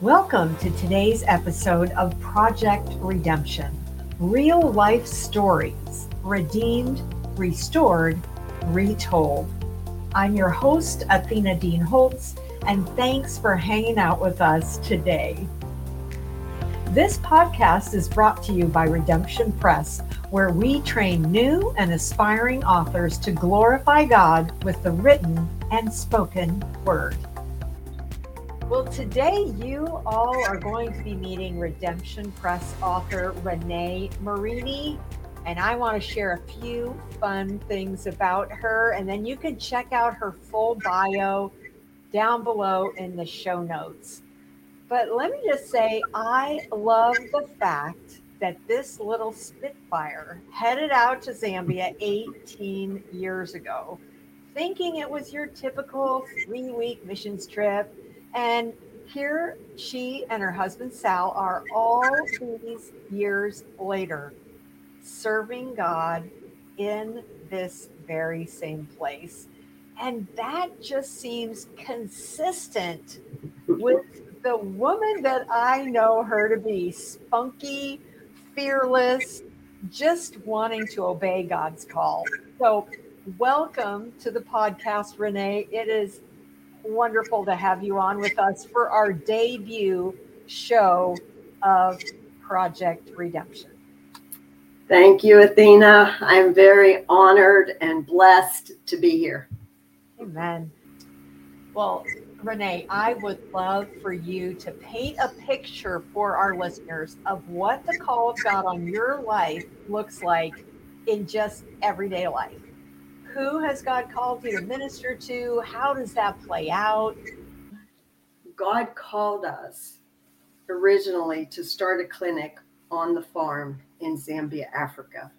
Welcome to today's episode of Project Redemption real life stories, redeemed, restored, retold. I'm your host, Athena Dean Holtz, and thanks for hanging out with us today. This podcast is brought to you by Redemption Press, where we train new and aspiring authors to glorify God with the written and spoken word. Well, today you all are going to be meeting Redemption Press author Renee Marini, and I want to share a few fun things about her, and then you can check out her full bio down below in the show notes. But let me just say, I love the fact that this little Spitfire headed out to Zambia 18 years ago, thinking it was your typical three week missions trip and here she and her husband Sal are all these years later serving God in this very same place. And that just seems consistent with the woman that I know her to be spunky, fearless, just wanting to obey God's call. So, welcome to the podcast, Renee. It is wonderful to have you on with us for our debut show of Project Redemption. Thank you, Athena. I'm very honored and blessed to be here. Amen. Well, Renee, I would love for you to paint a picture for our listeners of what the call of God on your life looks like in just everyday life who has God called you to minister to? How does that play out? God called us originally to start a clinic on the farm in Zambia, Africa.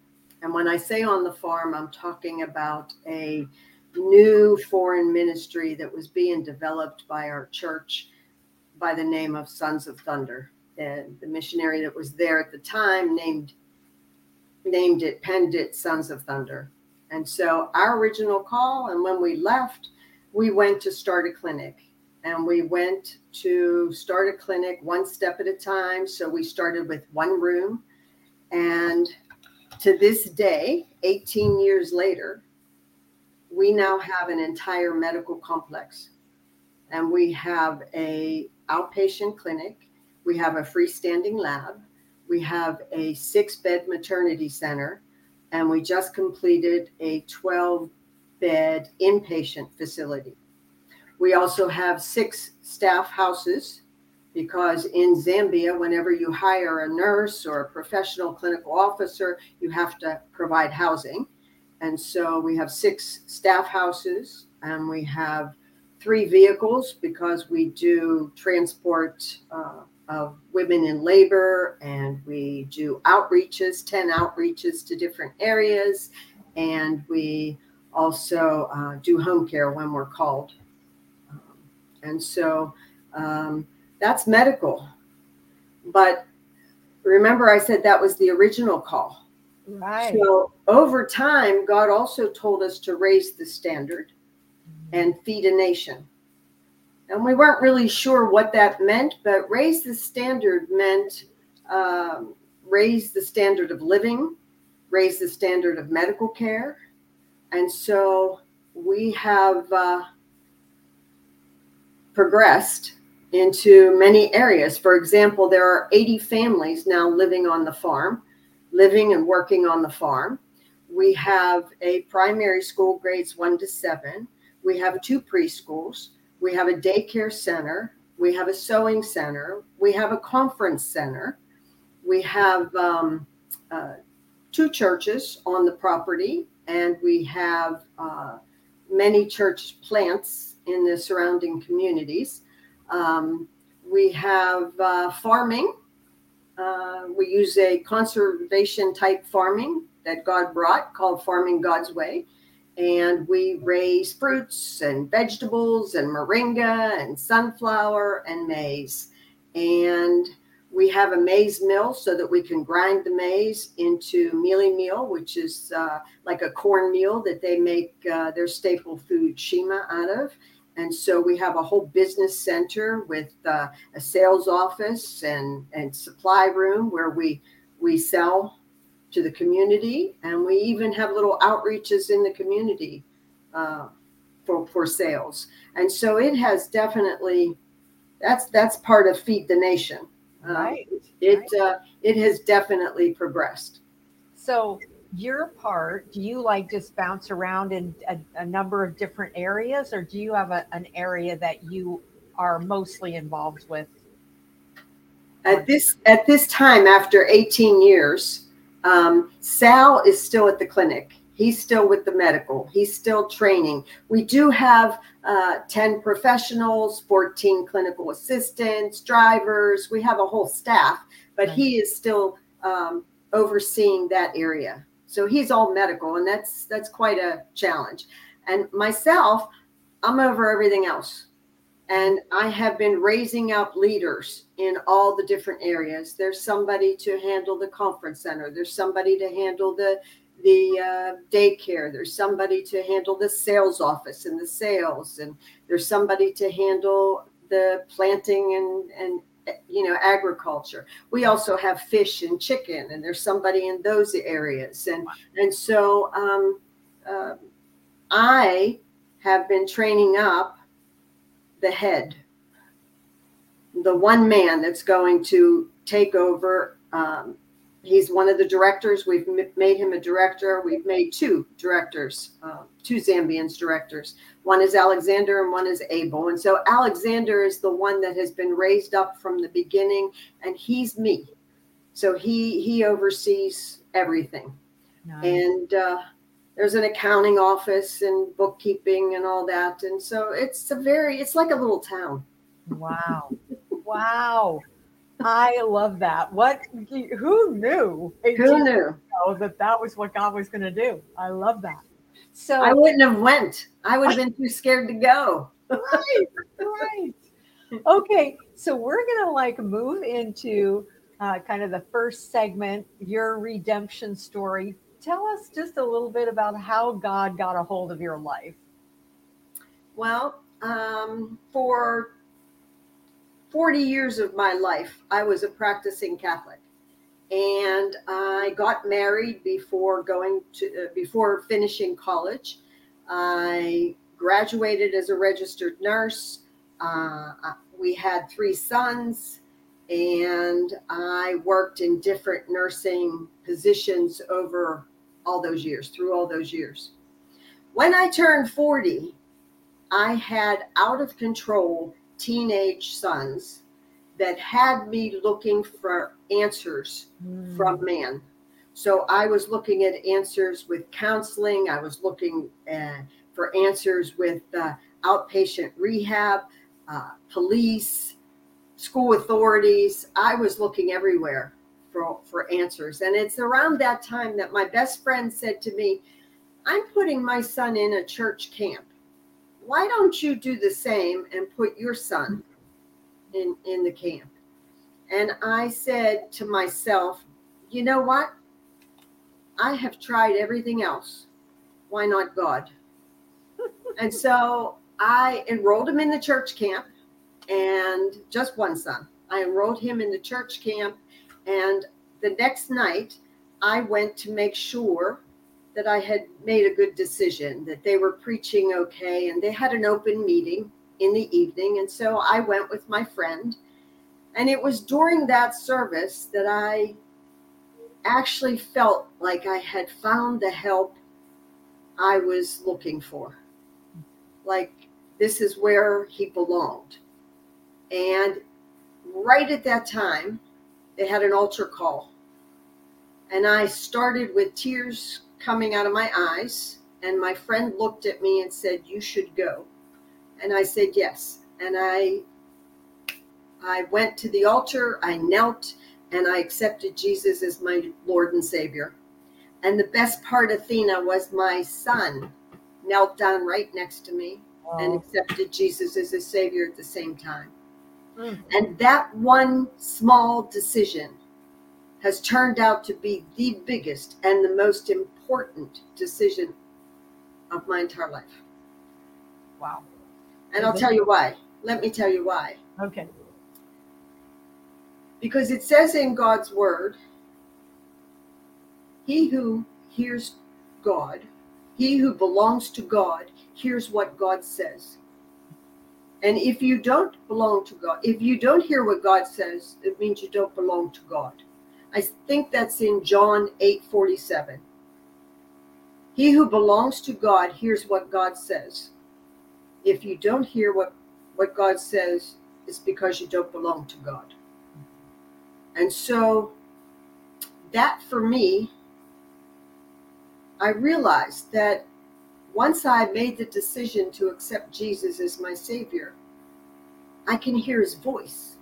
And when I say on the farm, I'm talking about a new foreign ministry that was being developed by our church by the name of Sons of Thunder. And the missionary that was there at the time named named it, penned it Sons of Thunder. And so our original call, and when we left, we went to start a clinic. And we went to start a clinic one step at a time. So we started with one room. And to this day, 18 years later, we now have an entire medical complex. And we have a outpatient clinic. We have a freestanding lab. We have a six bed maternity center and we just completed a 12 bed inpatient facility. We also have six staff houses because in Zambia, whenever you hire a nurse or a professional clinical officer, you have to provide housing. And so we have six staff houses and we have three vehicles because we do transport uh, of women in labor and we do outreaches 10 outreaches to different areas. And we also uh, do home care when we're called. Um, and so um, that's medical. But remember i said that was the original call. Right. So over time god also told us to raise the standard and feed a nation and we weren't really sure what that meant, but raise the standard meant um, raise the standard of living, raise the standard of medical care. And so we have uh, progressed into many areas. For example, there are 80 families now living on the farm, living and working on the farm. We have a primary school, grades one to seven. We have two preschools we have a daycare center, we have a sewing center, we have a conference center, we have um, uh, two churches on the property, and we have uh, many church plants in the surrounding communities. Um, we have uh, farming. Uh, we use a conservation type farming that God brought called Farming God's Way and we raise fruits and vegetables and moringa and sunflower and maize. And we have a maize mill so that we can grind the maize into mealie meal, which is uh, like a corn meal that they make uh, their staple food nshima out of. and so we have a whole business center with uh, a sales office and, and supply room where we we sell to the community, and we even have little outreaches in the community uh, for for sales. And so it has definitely that's that's part of Feed the Nation. Um, right. It right. Uh, it has definitely progressed. So your part, do you like just bounce around in a, a number of different areas, or do you have a, an area that you are mostly involved with? At this at this time, after 18 years, um, Sal is still at the clinic. He's still with the medical. He's still training. We do have uh, 10 professionals, 14 clinical assistants, drivers. We have a whole staff, but he is still um, overseeing that area. So he's all medical, and that's that's quite a challenge. And myself, I'm over everything else. And I have been raising up leaders in all the different areas. There's somebody to handle the conference center. There's somebody to handle the the uh, daycare. There's somebody to handle the sales office and the sales, and there's somebody to handle the planting and and you know agriculture we also have fish and chicken and there's somebody in those areas and and so um, uh, i have been training up the head the one man that's going to take over um, he's one of the directors. We've made him a director. We've made two directors, uh, two Zambians directors. One is Alexander and one is Abel. And so Alexander is the one that has been raised up from the beginning, and he's me. So he he oversees everything. Nice. And uh, there's an accounting office and bookkeeping and all that. And so it's a very it's like a little town. Wow. wow. I love that. What? Who knew? Who knew? that that was what God was going to do. I love that. So I wouldn't have went. I would have been too scared to go. right, right. Okay, so we're gonna like move into uh, kind of the first segment, your redemption story. Tell us just a little bit about how God got a hold of your life. Well, um, for 40 years of my life, I was a practicing Catholic. And I got married before going to, uh, before finishing college. I graduated as a registered nurse. Uh, we had three sons, and I worked in different nursing positions over all those years, through all those years. When I turned 40, I had out of control teenage sons that had me looking for answers mm. from man. So I was looking at answers with counseling. I was looking uh, for answers with uh, outpatient rehab, uh, police, school authorities. I was looking everywhere for, for answers. And it's around that time that my best friend said to me, I'm putting my son in a church camp. Why don't you do the same and put your son in in the camp? And i said to myself you know what? I have tried everything else. Why not god? And so i enrolled him in the church camp and just one son. I enrolled him in the church camp and the next night i went to make sure that I had made a good decision, that they were preaching okay, and they had an open meeting in the evening. And so I went with my friend. And it was during that service that I actually felt like I had found the help I was looking for. Like this is where he belonged. And right at that time, they had an altar call. And I started with tears coming out of my eyes. And my friend looked at me and said, You should go. And I said, Yes. And I I went to the altar, I knelt, and I accepted Jesus as my Lord and Savior. And the best part, Athena, was my son knelt down right next to me oh. and accepted Jesus as his Savior at the same time. Mm. And that one small decision has turned out to be the biggest and the most important decision of my entire life. Wow. And I'll tell you why. Let me tell you why. Okay. Because it says in God's word, he who hears God, he who belongs to God, hears what God says. And if you don't belong to God, if you don't hear what God says, it means you don't belong to God. I think that's in John 8 47. He who belongs to God hears what God says. If you don't hear what, what God says, it's because you don't belong to God. And so that for me, I realized that once I made the decision to accept Jesus as my Savior, I can hear His voice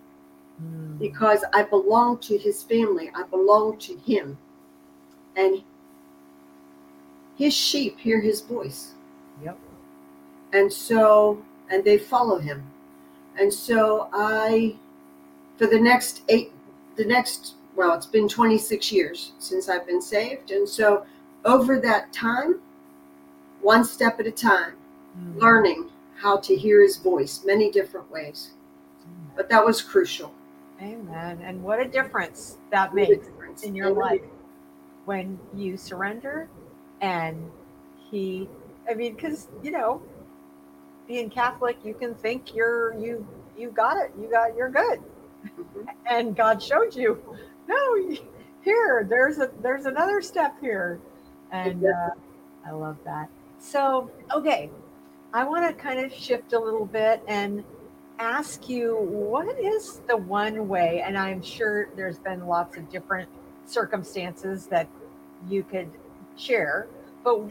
mm. because I belong to His family. I belong to Him. And His sheep hear His voice. Yep. And so, and they follow Him. And so I, for the next eight, the next, well, it's been 26 years since I've been saved. And so over that time, one step at a time, mm-hmm. learning how to hear his voice many different ways. Mm-hmm. But that was crucial. Amen. And what a difference that what makes difference. in your Amen. life when you surrender and he I mean cuz you know being Catholic you can think you're you you got it. You got you're good. Mm-hmm. And God showed you no here there's a there's another step here and uh, I love that. So, okay, I want to kind of shift a little bit and ask you what is the one way, and I'm sure there's been lots of different circumstances that you could share, but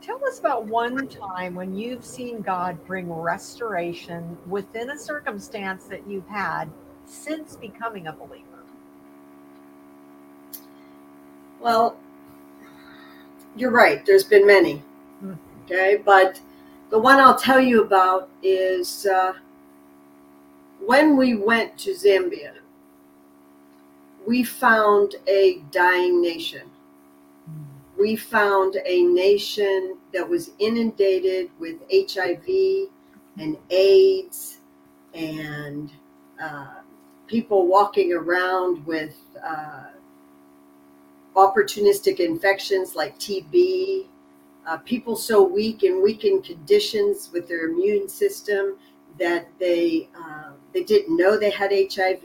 tell us about one time when you've seen God bring restoration within a circumstance that you've had since becoming a believer. Well, you're right. There's been many. Okay, but the one I'll tell you about is uh, when we went to Zambia, we found a dying nation. We found a nation that was inundated with HIV and AIDS and uh, people walking around with uh, opportunistic infections like TB uh, people so weak and weakened conditions with their immune system that they uh, they didn't know they had HIV.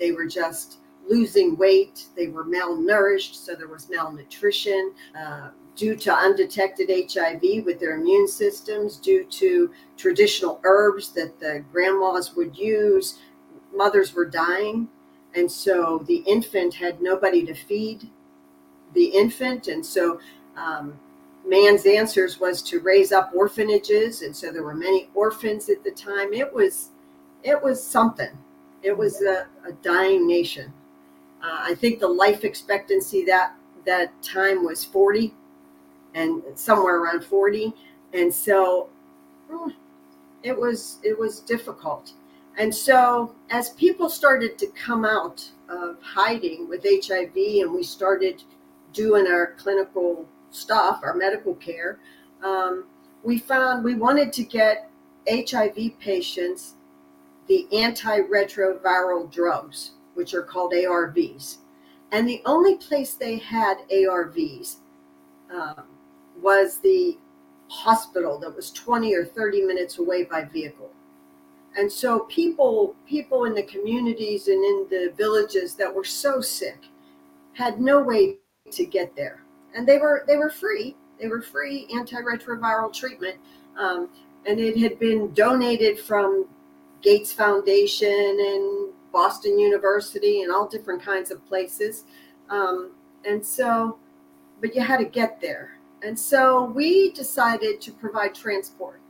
They were just losing weight. They were malnourished, so there was malnutrition uh, due to undetected HIV with their immune systems, due to traditional herbs that the grandmas would use. Mothers were dying, and so the infant had nobody to feed the infant, and so um, man's answers was to raise up orphanages and so there were many orphans at the time. It was it was something. It was a, a dying nation. Uh, i think the life expectancy that that time was 40 and somewhere around 40 and so hmm, it was it was difficult. And so as people started to come out of hiding with hiv and we started doing our clinical stuff, our medical care, um, we found we wanted to get HIV patients the antiretroviral drugs, which are called ARVs. And the only place they had ARVs um, was the hospital that was 20 or 30 minutes away by vehicle. And so people people in the communities and in the villages that were so sick had no way to get there and they were they were free. They were free antiretroviral treatment, um, and it had been donated from Gates Foundation and Boston University and all different kinds of places. Um, and so, but you had to get there. And so we decided to provide transport.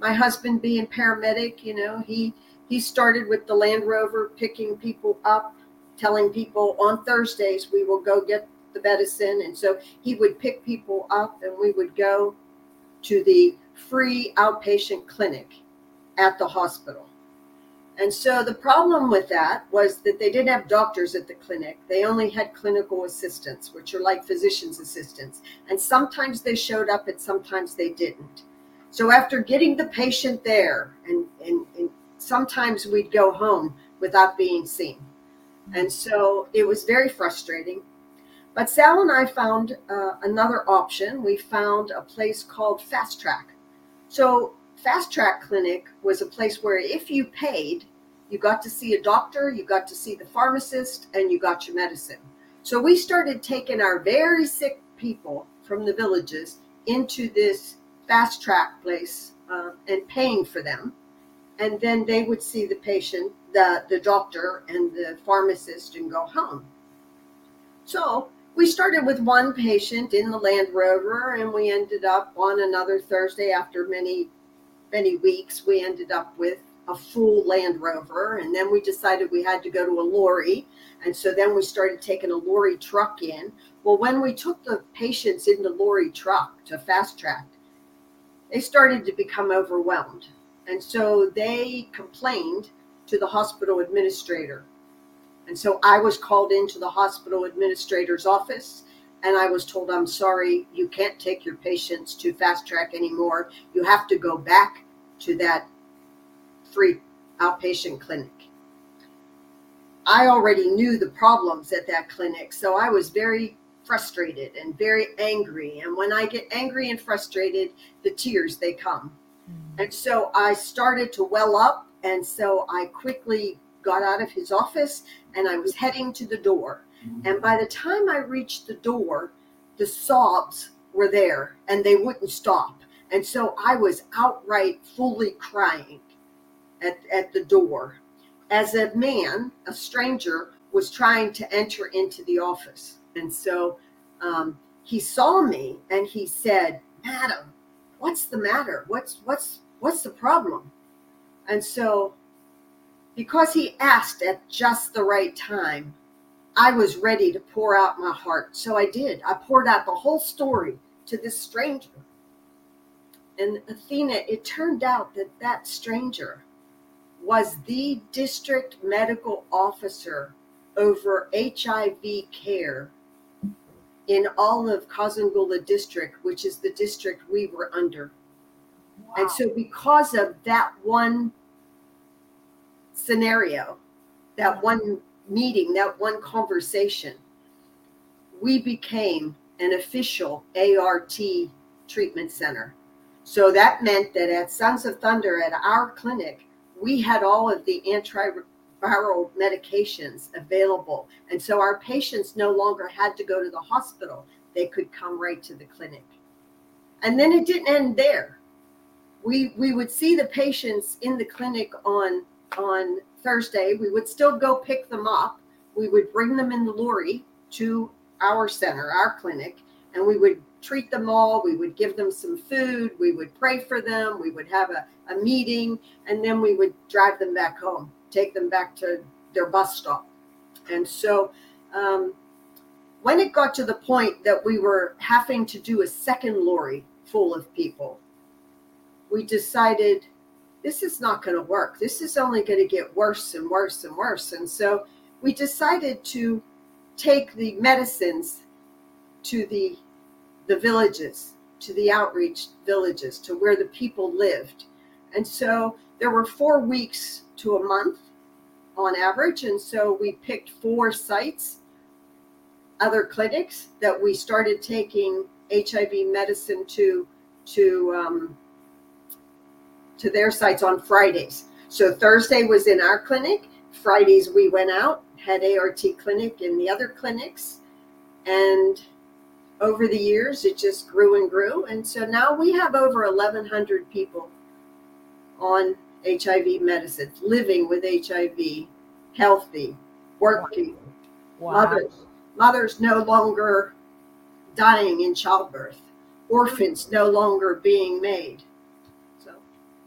My husband, being paramedic, you know, he he started with the Land Rover, picking people up, telling people on Thursdays we will go get the medicine. And so he would pick people up and we would go to the free outpatient clinic at the hospital. And so the problem with that was that they didn't have doctors at the clinic. They only had clinical assistants, which are like physician's assistants. And sometimes they showed up and sometimes they didn't. So after getting the patient there, and, and, and sometimes we'd go home without being seen. And so it was very frustrating. But Sal and I found uh, another option. We found a place called Fast Track. So, Fast Track Clinic was a place where if you paid, you got to see a doctor, you got to see the pharmacist, and you got your medicine. So, we started taking our very sick people from the villages into this Fast Track place uh, and paying for them. And then they would see the patient, the, the doctor, and the pharmacist and go home. So, we started with one patient in the Land Rover, and we ended up on another Thursday after many, many weeks. We ended up with a full Land Rover, and then we decided we had to go to a lorry. And so then we started taking a lorry truck in. Well, when we took the patients in the lorry truck to fast track, they started to become overwhelmed. And so they complained to the hospital administrator and so I was called into the hospital administrator's office and I was told, I'm sorry, you can't take your patients to fast track anymore. You have to go back to that free outpatient clinic. I already knew the problems at that clinic, so I was very frustrated and very angry. And when I get angry and frustrated, the tears they come. Mm-hmm. And so I started to well up, and so I quickly got out of his office and I was heading to the door. And by the time I reached the door, the sobs were there and they wouldn't stop. And so I was outright fully crying at, at the door as a man, a stranger, was trying to enter into the office. And so um, he saw me and he said, Madam, what's the matter? What's what's what's the problem? And so because he asked at just the right time, I was ready to pour out my heart. So I did. I poured out the whole story to this stranger. And Athena, it turned out that that stranger was the district medical officer over HIV care in all of Kazungula district, which is the district we were under. Wow. And so, because of that one scenario, that one meeting, that one conversation, we became an official ART treatment center. So that meant that at Sons of Thunder, at our clinic, we had all of the antiviral medications available. And so our patients no longer had to go to the hospital, they could come right to the clinic. And then it didn't end there. We, we would see the patients in the clinic on on Thursday. We would still go pick them up. We would bring them in the lorry to our center, our clinic, and we would treat them all. We would give them some food. We would pray for them. We would have a, a meeting, and then we would drive them back home, take them back to their bus stop. And so, um, when it got to the point that we were having to do a second lorry full of people, we decided this is not going to work. This is only going to get worse and worse and worse. And so we decided to take the medicines to the the villages, to the outreach villages, to where the people lived. And so there were four weeks to a month on average. And so we picked four sites, other clinics that we started taking HIV medicine to to um, to their sites on Fridays. So Thursday was in our clinic. Fridays we went out, had ART clinic in the other clinics. And over the years, it just grew and grew. And so now we have over 1,100 people on HIV medicine, living with HIV, healthy, working. Wow. Mothers, mothers no longer dying in childbirth, orphans no longer being made.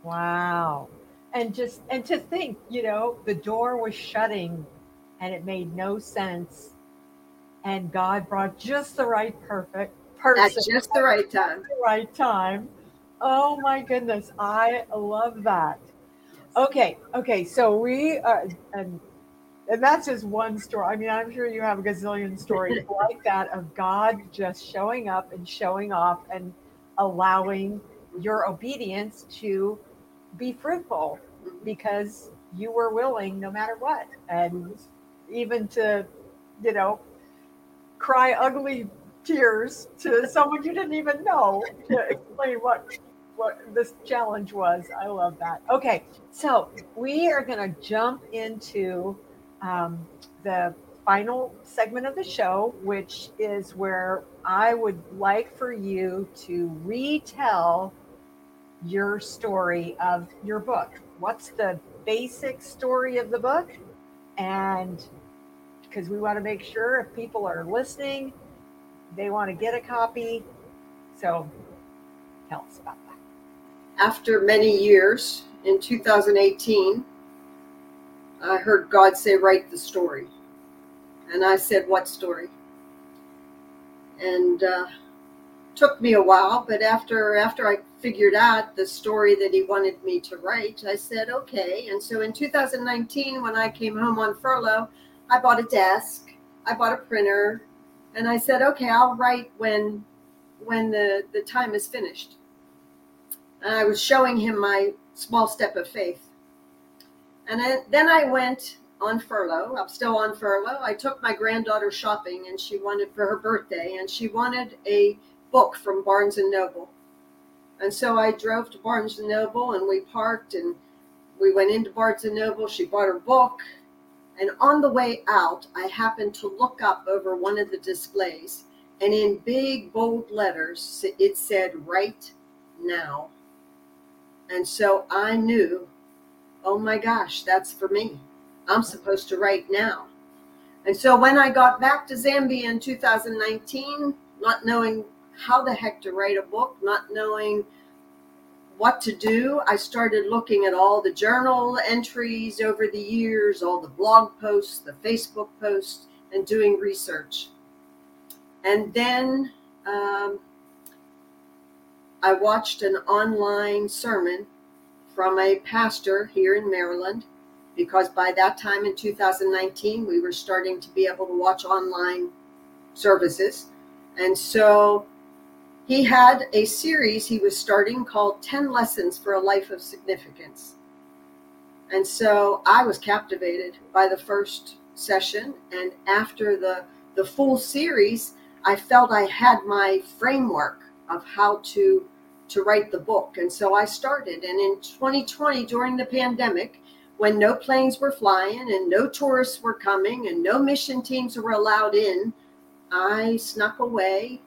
Wow. And just and to think, you know, the door was shutting and it made no sense. And God brought just the right perfect person. At just the right time. The right time. Oh my goodness. I love that. Okay. Okay. So we are and and that's just one story. I mean, I'm sure you have a gazillion stories like that of God just showing up and showing off and allowing your obedience to be fruitful because you were willing no matter what. And even to, you know, cry ugly tears to someone you didn't even know to explain what what this challenge was. I love that. Okay, so we are going to jump into um, the final segment of the show, which is where I would like for you to retell your story of your book. What's the basic story of the book? And because we want to make sure if people are listening, they want to get a copy. So tell us about that. After many years, in 2018, I heard God say, Write the story. And I said, What story? And uh, took me a while, but after after I figured out the story that he wanted me to write, I said, okay. And so in 2019, when I came home on furlough, I bought a desk, I bought a printer, and I said, okay, I'll write when when the, the time is finished. And I was showing him my small step of faith. And then I went on furlough. I'm still on furlough. I took my granddaughter shopping and she wanted for her birthday and she wanted a book from Barnes and Noble. And so I drove to Barnes and Noble and we parked and we went into Barnes and Noble. She bought her book. And on the way out, I happened to look up over one of the displays and in big bold letters, it said, Right now. And so I knew, oh my gosh, that's for me. I'm supposed to write now. And so when I got back to Zambia in 2019, not knowing how the heck to write a book, not knowing what to do, I started looking at all the journal entries over the years, all the blog posts, the Facebook posts, and doing research. And then um, I watched an online sermon from a pastor here in Maryland because by that time in 2019, we were starting to be able to watch online services. And so he had a series he was starting called 10 Lessons for a Life of Significance. And so I was captivated by the first session. And after the, the full series, I felt I had my framework of how to, to write the book. And so I started. And in 2020, during the pandemic, when no planes were flying and no tourists were coming and no mission teams were allowed in, I snuck away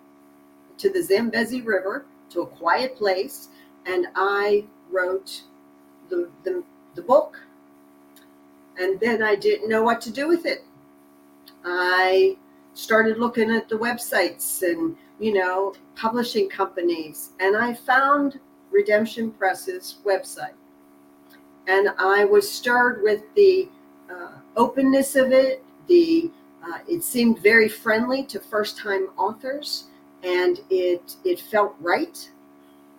to the Zambezi River to a quiet place, and I wrote the, the, the book. And then I didn't know what to do with it. I started looking at the websites and, you know, publishing companies, and I found Redemption Press's website. And I was stirred with the uh, openness of it. The uh, it seemed very friendly to first-time authors and it it felt right.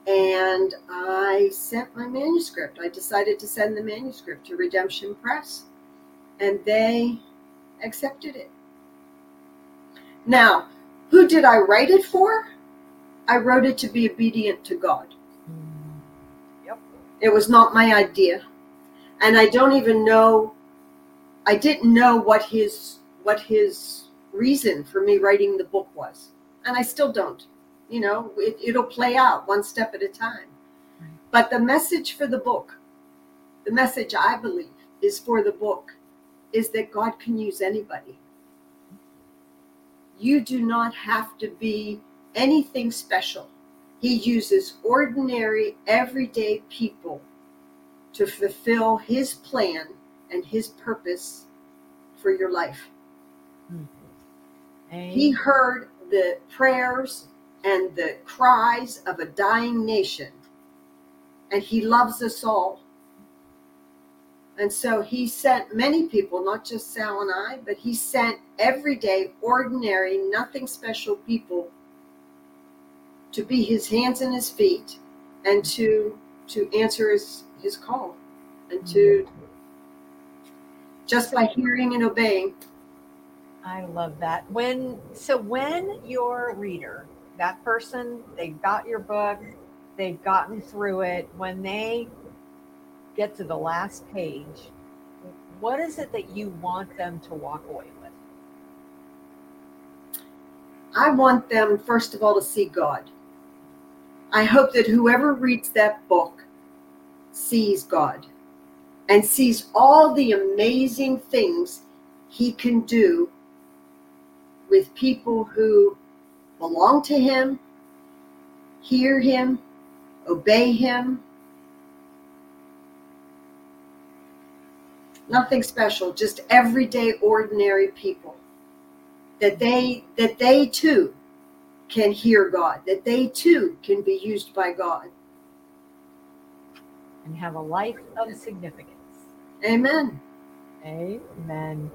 And i sent my manuscript. I decided to send the manuscript to redemption press and they accepted it. Now who did i write it for? I wrote it to be obedient to god. Mm. Yep. It was not my idea. And i don't even know i didn't know what his what his reason for me writing the book was and I still don't. You know, it, it'll play out one step at a time. Right. But the message for the book, the message I believe is for the book, is that God can use anybody. You do not have to be anything special. He uses ordinary, everyday people to fulfill his plan and his purpose for your life. Mm-hmm. He heard the prayers and the cries of a dying nation. And he loves us all. And so he sent many people, not just Sal and I, but he sent everyday, ordinary, nothing special people to be his hands and his feet and to to answer his, his call and to mm-hmm. just by hearing and obeying I love that. When so when your reader, that person, they've got your book, they've gotten through it, when they get to the last page, what is it that you want them to walk away with? I want them, first of all, to see God. I hope that whoever reads that book sees God and sees all the amazing things he can do with people who belong to him, hear him, obey him. Nothing special, just everyday ordinary people. That they that they too can hear God, that they too can be used by God. And have a life of significance. Amen. Amen.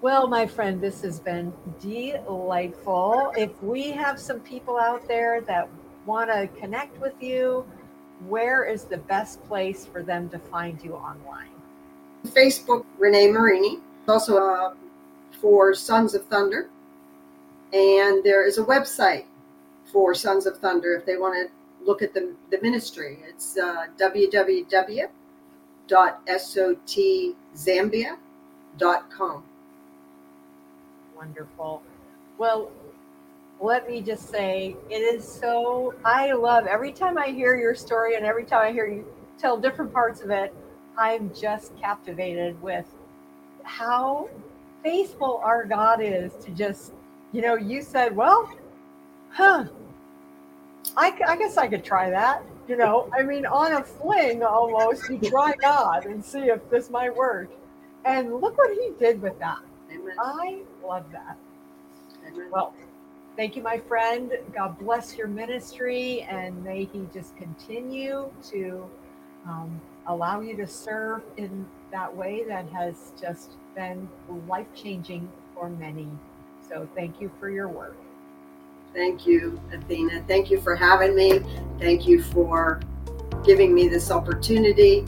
Well, my friend, this has been delightful. If we have some people out there that want to connect with you, where is the best place for them to find you online? Facebook, Renee Marini. Also uh, for Sons of Thunder. And there is a website for Sons of Thunder if they want to look at the, the ministry. It's uh, www.sotzambia.com. Wonderful. Well, let me just say, it is so, I love every time I hear your story and every time I hear you tell different parts of it, I'm just captivated with how faithful our God is to just, you know, you said, well, huh, I, I guess I could try that. You know, I mean, on a fling almost, you try God and see if this might work. And look what he did with that. Amen. I love that. Well, thank you, my friend. God bless your ministry, and may He just continue to um, allow you to serve in that way that has just been life changing for many. So, thank you for your work. Thank you, Athena. Thank you for having me. Thank you for giving me this opportunity.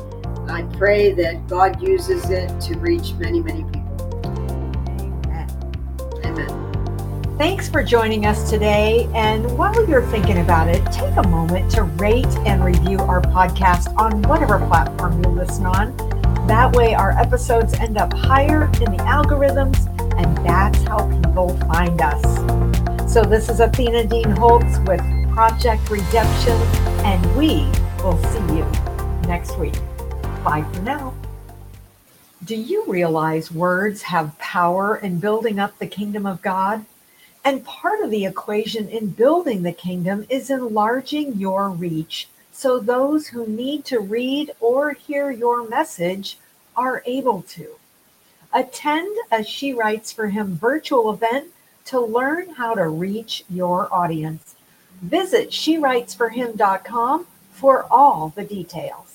I pray that God uses it to reach many, many people. Thanks for joining us today. And while you're thinking about it, take a moment to rate and review our podcast on whatever platform you listen on. That way, our episodes end up higher in the algorithms, and that's how people find us. So, this is Athena Dean Holtz with Project Redemption, and we will see you next week. Bye for now. Do you realize words have power in building up the kingdom of God? And part of the equation in building the kingdom is enlarging your reach so those who need to read or hear your message are able to. Attend a She Writes for Him virtual event to learn how to reach your audience. Visit shewritesforhim.com for all the details.